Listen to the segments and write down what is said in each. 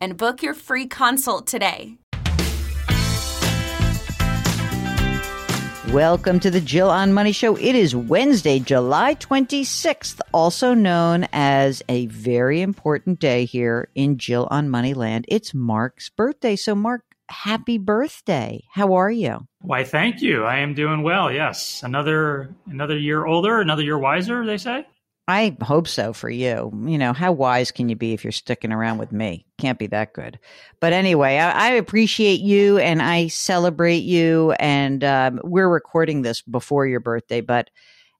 And book your free consult today. Welcome to the Jill on Money Show. It is Wednesday, July 26th, also known as a very important day here in Jill on Money Land. It's Mark's birthday. So, Mark, happy birthday. How are you? Why, thank you. I am doing well. Yes. Another another year older, another year wiser, they say. I hope so for you. You know, how wise can you be if you're sticking around with me? Can't be that good. But anyway, I, I appreciate you and I celebrate you. And um, we're recording this before your birthday, but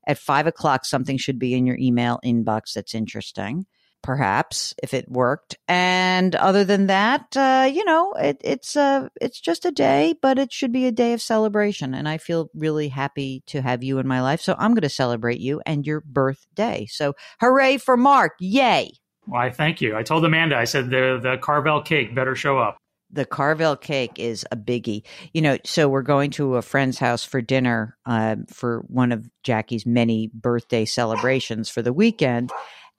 at five o'clock, something should be in your email inbox that's interesting perhaps if it worked. And other than that, uh, you know, it, it's uh, it's just a day, but it should be a day of celebration. And I feel really happy to have you in my life. So I'm going to celebrate you and your birthday. So hooray for Mark! Yay! Why, thank you. I told Amanda, I said the the Carvel cake better show up. The Carvel cake is a biggie. You know, so we're going to a friend's house for dinner uh, for one of Jackie's many birthday celebrations for the weekend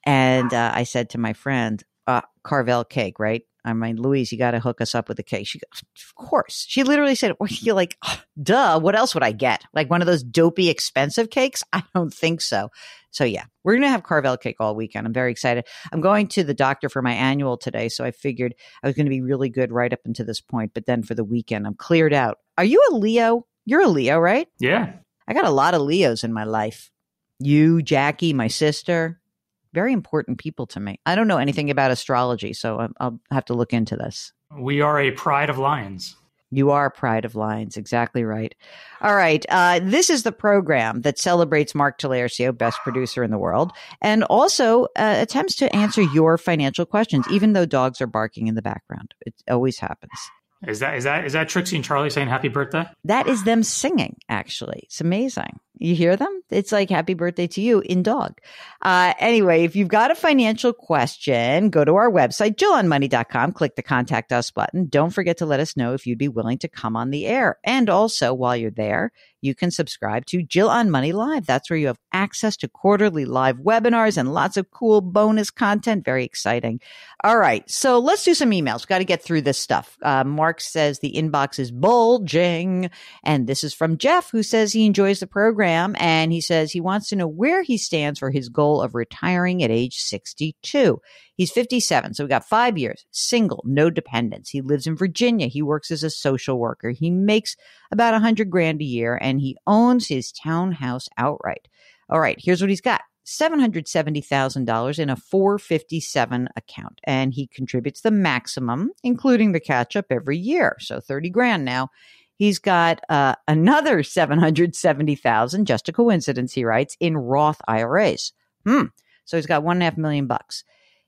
and uh, I said to my friend, uh, Carvel cake, right? I mean, Louise, you got to hook us up with a cake. She goes, of course. She literally said, well, you're like, oh, duh, what else would I get? Like one of those dopey expensive cakes? I don't think so. So yeah, we're going to have Carvel cake all weekend. I'm very excited. I'm going to the doctor for my annual today. So I figured I was going to be really good right up until this point. But then for the weekend, I'm cleared out. Are you a Leo? You're a Leo, right? Yeah. I got a lot of Leos in my life. You, Jackie, my sister, very important people to me. I don't know anything about astrology, so I'll have to look into this. We are a pride of lions. You are Pride of Lions. Exactly right. All right. Uh, this is the program that celebrates Mark Talercio, best producer in the world, and also uh, attempts to answer your financial questions, even though dogs are barking in the background. It always happens. Is that is that is that Trixie and Charlie saying happy birthday? That is them singing. Actually, it's amazing. You hear them? It's like happy birthday to you in dog. Uh, anyway, if you've got a financial question, go to our website, jillonmoney.com, click the contact us button. Don't forget to let us know if you'd be willing to come on the air. And also, while you're there, you can subscribe to Jill on Money Live. That's where you have access to quarterly live webinars and lots of cool bonus content. Very exciting. All right. So let's do some emails. Got to get through this stuff. Uh, Mark says the inbox is bulging. And this is from Jeff, who says he enjoys the program. And he says he wants to know where he stands for his goal of retiring at age 62. He's 57, so we got five years, single, no dependents. He lives in Virginia. He works as a social worker. He makes about a hundred grand a year and he owns his townhouse outright. All right, here's what he's got. $770,000 in a 457 account and he contributes the maximum including the catch up every year so 30 grand now he's got uh, another 770,000 just a coincidence he writes in Roth IRAs hmm so he's got one and a half million bucks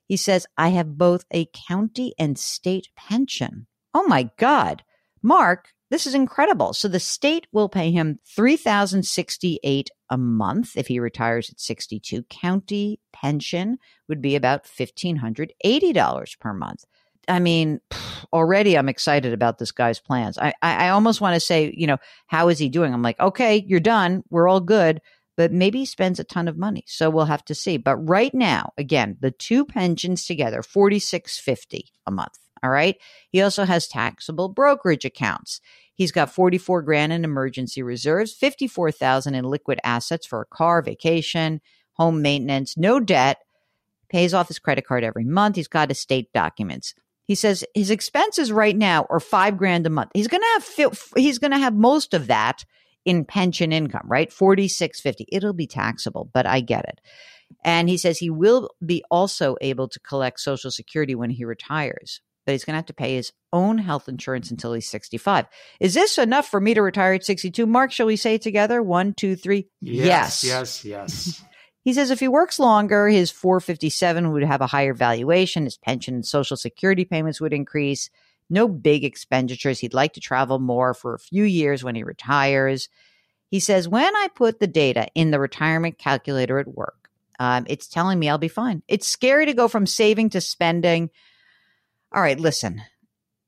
he says, I have both a county and state pension. Oh my God. Mark, this is incredible. So the state will pay him 3068 a month if he retires at 62. County pension would be about $1580 per month. I mean, already I'm excited about this guy's plans. I, I, almost want to say, you know, how is he doing? I'm like, okay, you're done. We're all good. But maybe he spends a ton of money. So we'll have to see. But right now, again, the two pensions together, 4650 a month. All right. He also has taxable brokerage accounts. He's got 44 grand in emergency reserves, 54,000 in liquid assets for a car, vacation, home maintenance, no debt, pays off his credit card every month. He's got estate documents. He says his expenses right now are five grand a month. He's going to have he's going to have most of that in pension income, right? Forty six fifty. It'll be taxable, but I get it. And he says he will be also able to collect Social Security when he retires, but he's going to have to pay his own health insurance until he's 65. Is this enough for me to retire at 62? Mark, shall we say it together? One, two, three. Yes, yes, yes. yes. He says if he works longer, his 457 would have a higher valuation, his pension and social security payments would increase. No big expenditures. He'd like to travel more for a few years when he retires. He says, when I put the data in the retirement calculator at work, um, it's telling me I'll be fine. It's scary to go from saving to spending. All right, listen,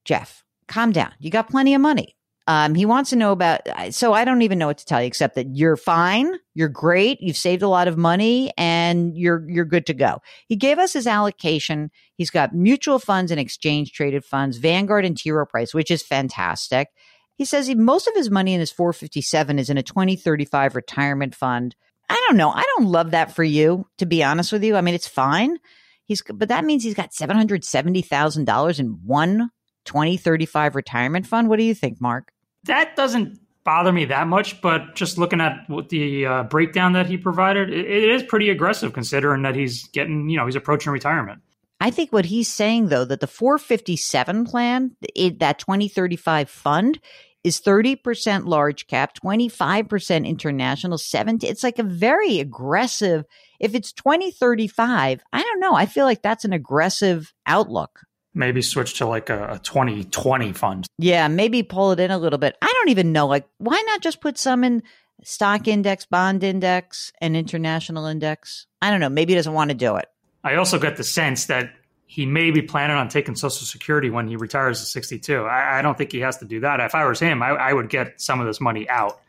Jeff, calm down. You got plenty of money. Um, he wants to know about, so I don't even know what to tell you except that you're fine, you're great, you've saved a lot of money, and you're you're good to go. He gave us his allocation. He's got mutual funds and exchange traded funds, Vanguard and T. Rowe Price, which is fantastic. He says he, most of his money in his 457 is in a 2035 retirement fund. I don't know. I don't love that for you, to be honest with you. I mean, it's fine. He's, but that means he's got $770,000 in one 2035 retirement fund. What do you think, Mark? That doesn't bother me that much, but just looking at what the uh, breakdown that he provided, it, it is pretty aggressive considering that he's getting, you know, he's approaching retirement. I think what he's saying though that the 457 plan, it, that 2035 fund is 30% large cap, 25% international, 70 it's like a very aggressive if it's 2035, I don't know, I feel like that's an aggressive outlook maybe switch to like a, a 2020 fund. Yeah, maybe pull it in a little bit. I don't even know. Like, why not just put some in stock index, bond index, and international index? I don't know. Maybe he doesn't want to do it. I also get the sense that he may be planning on taking Social Security when he retires at 62. I, I don't think he has to do that. If I was him, I, I would get some of this money out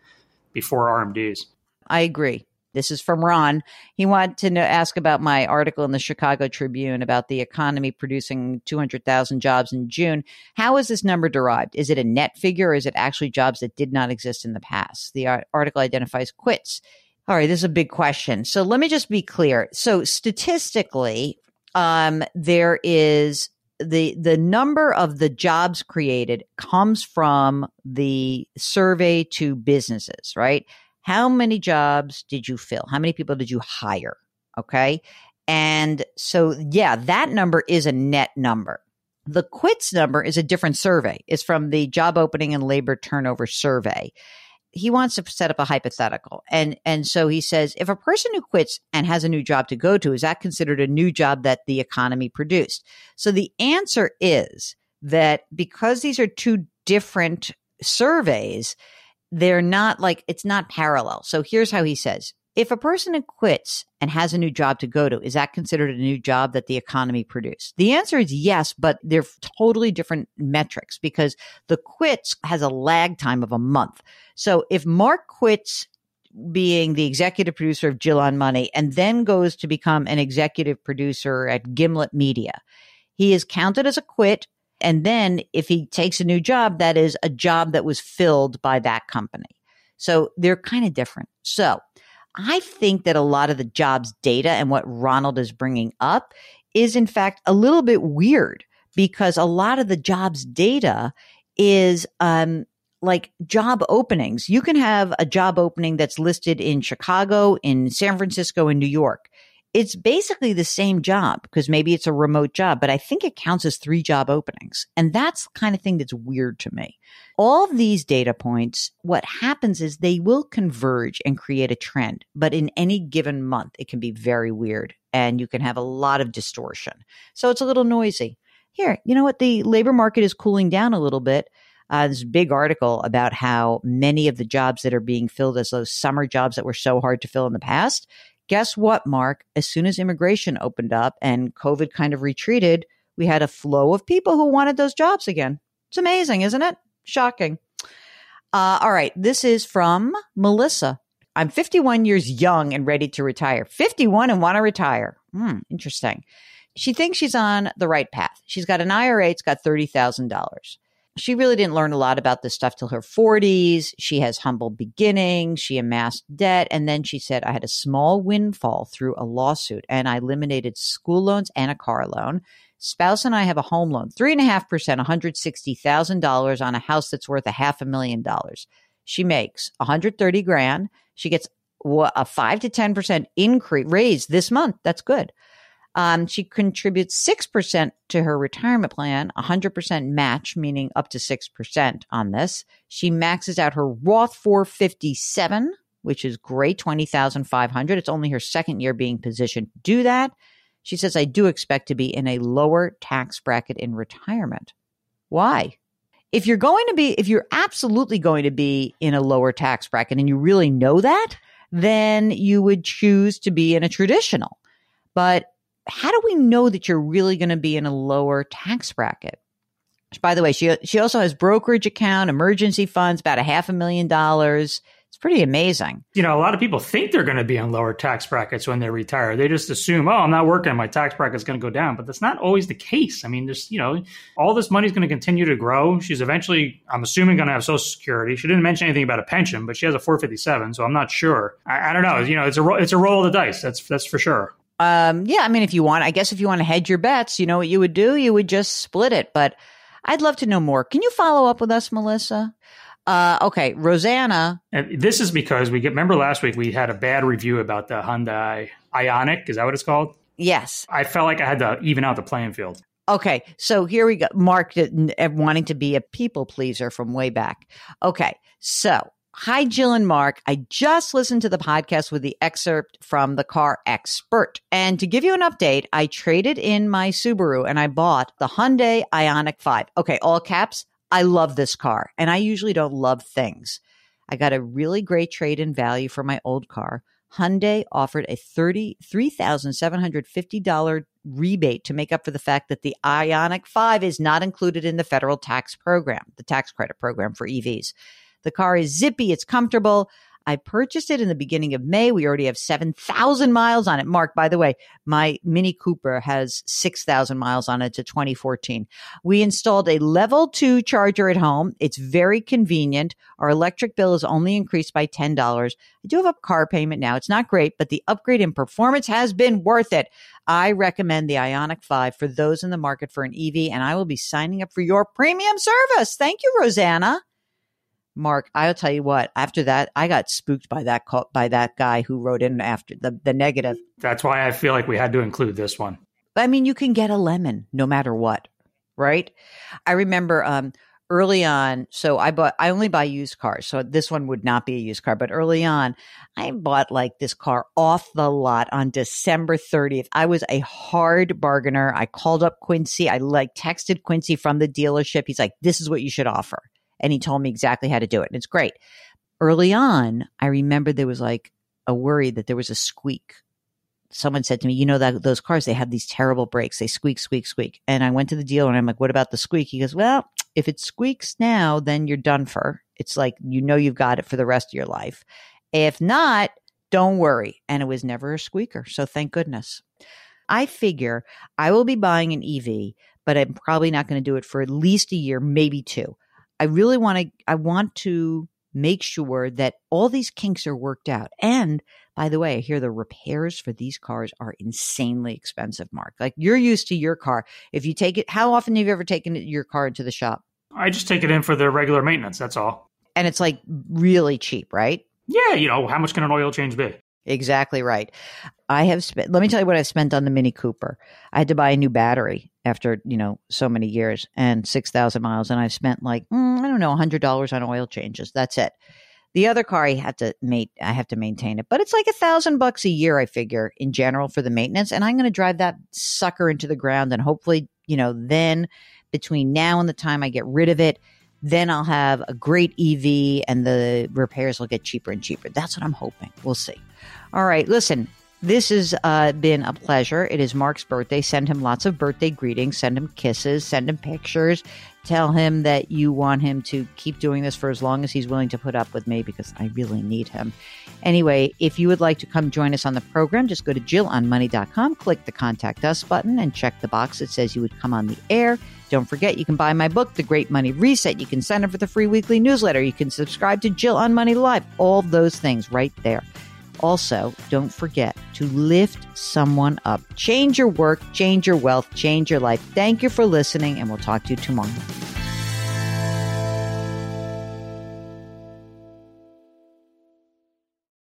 before RMDs. I agree. This is from Ron. He wanted to know, ask about my article in the Chicago Tribune about the economy producing 200,000 jobs in June. How is this number derived? Is it a net figure or is it actually jobs that did not exist in the past? The article identifies quits. All right, this is a big question. So let me just be clear. So statistically, um, there is the the number of the jobs created comes from the survey to businesses, right? How many jobs did you fill? How many people did you hire? Okay. And so, yeah, that number is a net number. The quits number is a different survey. It's from the job opening and labor turnover survey. He wants to set up a hypothetical. And, and so he says, if a person who quits and has a new job to go to, is that considered a new job that the economy produced? So the answer is that because these are two different surveys, they're not like it's not parallel. So here's how he says if a person quits and has a new job to go to, is that considered a new job that the economy produced? The answer is yes, but they're totally different metrics because the quits has a lag time of a month. So if Mark quits being the executive producer of Jill on Money and then goes to become an executive producer at Gimlet Media, he is counted as a quit and then if he takes a new job, that is a job that was filled by that company. So they're kind of different. So I think that a lot of the jobs data and what Ronald is bringing up is in fact a little bit weird because a lot of the jobs data is, um, like job openings. You can have a job opening that's listed in Chicago, in San Francisco, in New York it's basically the same job because maybe it's a remote job, but I think it counts as three job openings. And that's the kind of thing that's weird to me. All of these data points, what happens is they will converge and create a trend, but in any given month, it can be very weird and you can have a lot of distortion. So it's a little noisy. Here, you know what? The labor market is cooling down a little bit. Uh, this big article about how many of the jobs that are being filled as those summer jobs that were so hard to fill in the past Guess what, Mark? As soon as immigration opened up and COVID kind of retreated, we had a flow of people who wanted those jobs again. It's amazing, isn't it? Shocking. Uh, all right. This is from Melissa. I'm 51 years young and ready to retire. 51 and want to retire. Hmm, interesting. She thinks she's on the right path. She's got an IRA. It's got $30,000 she really didn't learn a lot about this stuff till her 40s. She has humble beginnings. She amassed debt. And then she said, I had a small windfall through a lawsuit and I eliminated school loans and a car loan. Spouse and I have a home loan, 3.5%, $160,000 on a house that's worth a half a million dollars. She makes 130 grand. She gets a 5 to 10% increase raise this month. That's good. Um, she contributes 6% to her retirement plan, 100% match, meaning up to 6% on this. She maxes out her Roth 457, which is great, 20,500. It's only her second year being positioned to do that. She says, I do expect to be in a lower tax bracket in retirement. Why? If you're going to be, if you're absolutely going to be in a lower tax bracket and you really know that, then you would choose to be in a traditional. But how do we know that you're really going to be in a lower tax bracket? By the way, she she also has brokerage account, emergency funds, about a half a million dollars. It's pretty amazing. You know, a lot of people think they're going to be in lower tax brackets when they retire. They just assume, oh, I'm not working, my tax bracket's going to go down. But that's not always the case. I mean, there's, you know, all this money is going to continue to grow. She's eventually, I'm assuming, going to have Social Security. She didn't mention anything about a pension, but she has a 457, so I'm not sure. I, I don't know. You know, it's a it's a roll of the dice. That's that's for sure. Um, yeah, I mean, if you want, I guess if you want to hedge your bets, you know what you would do? You would just split it. But I'd love to know more. Can you follow up with us, Melissa? Uh, okay, Rosanna. And this is because we get. Remember last week we had a bad review about the Hyundai Ioniq. Is that what it's called? Yes. I felt like I had to even out the playing field. Okay, so here we go. Mark wanting to be a people pleaser from way back. Okay, so Hi, Jill and Mark. I just listened to the podcast with the excerpt from the car expert. And to give you an update, I traded in my Subaru and I bought the Hyundai Ioniq 5. Okay, all caps. I love this car and I usually don't love things. I got a really great trade in value for my old car. Hyundai offered a $33,750 rebate to make up for the fact that the Ioniq 5 is not included in the federal tax program, the tax credit program for EVs. The car is zippy, it's comfortable. I purchased it in the beginning of May. We already have 7,000 miles on it. Mark, by the way, my Mini Cooper has 6,000 miles on it to 2014. We installed a level two charger at home. It's very convenient. Our electric bill is only increased by $10. I do have a car payment now. It's not great, but the upgrade in performance has been worth it. I recommend the Ioniq 5 for those in the market for an EV, and I will be signing up for your premium service. Thank you, Rosanna. Mark, I'll tell you what. After that, I got spooked by that call, by that guy who wrote in after the the negative. That's why I feel like we had to include this one. I mean, you can get a lemon no matter what, right? I remember um, early on. So I bought. I only buy used cars, so this one would not be a used car. But early on, I bought like this car off the lot on December 30th. I was a hard bargainer. I called up Quincy. I like texted Quincy from the dealership. He's like, "This is what you should offer." And he told me exactly how to do it. And it's great. Early on, I remember there was like a worry that there was a squeak. Someone said to me, you know, that those cars, they have these terrible brakes. They squeak, squeak, squeak. And I went to the dealer and I'm like, what about the squeak? He goes, well, if it squeaks now, then you're done for. It's like, you know, you've got it for the rest of your life. If not, don't worry. And it was never a squeaker. So thank goodness. I figure I will be buying an EV, but I'm probably not going to do it for at least a year, maybe two. I really want to, I want to make sure that all these kinks are worked out. And by the way, I hear the repairs for these cars are insanely expensive, Mark. Like you're used to your car. If you take it, how often have you ever taken your car into the shop? I just take it in for the regular maintenance. That's all. And it's like really cheap, right? Yeah. You know, how much can an oil change be? Exactly right. I have spent, let me tell you what I've spent on the Mini Cooper. I had to buy a new battery after, you know, so many years and 6,000 miles. And I've spent like, mm, I don't know, $100 on oil changes. That's it. The other car I had to mate, I have to maintain it, but it's like a thousand bucks a year, I figure, in general for the maintenance. And I'm going to drive that sucker into the ground and hopefully, you know, then between now and the time I get rid of it, then I'll have a great EV and the repairs will get cheaper and cheaper. That's what I'm hoping. We'll see. All right. Listen, This has uh, been a pleasure. It is Mark's birthday. Send him lots of birthday greetings. Send him kisses. Send him pictures. Tell him that you want him to keep doing this for as long as he's willing to put up with me because I really need him. Anyway, if you would like to come join us on the program, just go to jillonmoney.com, click the contact us button, and check the box that says you would come on the air. Don't forget, you can buy my book, The Great Money Reset. You can sign up for the free weekly newsletter. You can subscribe to Jill on Money Live. All those things right there. Also, don't forget to lift someone up. Change your work, change your wealth, change your life. Thank you for listening, and we'll talk to you tomorrow.